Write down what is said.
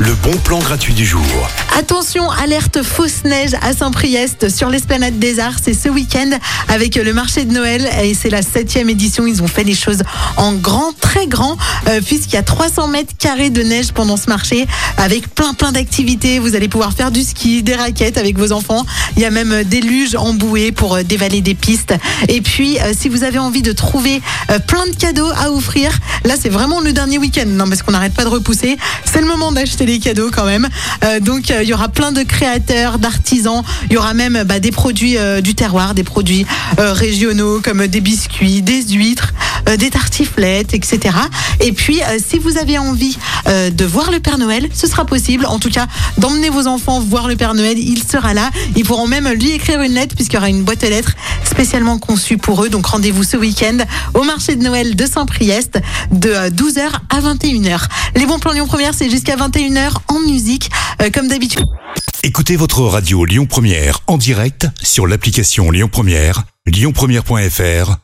Le bon plan gratuit du jour. Attention, alerte fausse neige à Saint-Priest sur l'esplanade des Arts. C'est ce week-end avec le marché de Noël et c'est la septième édition. Ils ont fait les choses en grand, très grand, euh, puisqu'il y a 300 mètres carrés de neige pendant ce marché avec plein plein d'activités. Vous allez pouvoir faire du ski, des raquettes avec vos enfants. Il y a même des luges embouées pour euh, dévaler des pistes. Et puis, euh, si vous avez envie de trouver euh, plein de cadeaux à offrir, là c'est vraiment le dernier week-end. Non, parce qu'on n'arrête pas de repousser. C'est le moment d'acheter les cadeaux quand même. Euh, donc euh, il y aura plein de créateurs, d'artisans. Il y aura même bah, des produits euh, du terroir, des produits régionaux comme des biscuits, des huîtres, des tartiflettes, etc. Et puis euh, si vous avez envie euh, de voir le Père Noël, ce sera possible. En tout cas, d'emmener vos enfants voir le Père Noël, il sera là. Ils pourront même lui écrire une lettre puisqu'il y aura une boîte aux lettres spécialement conçue pour eux. Donc rendez-vous ce week-end au marché de Noël de Saint-Priest de euh, 12h à 21h. Les bons plans Lyon Première, c'est jusqu'à 21h en musique, euh, comme d'habitude. Écoutez votre radio Lyon Première en direct sur l'application Lyon Première, lyonpremière.fr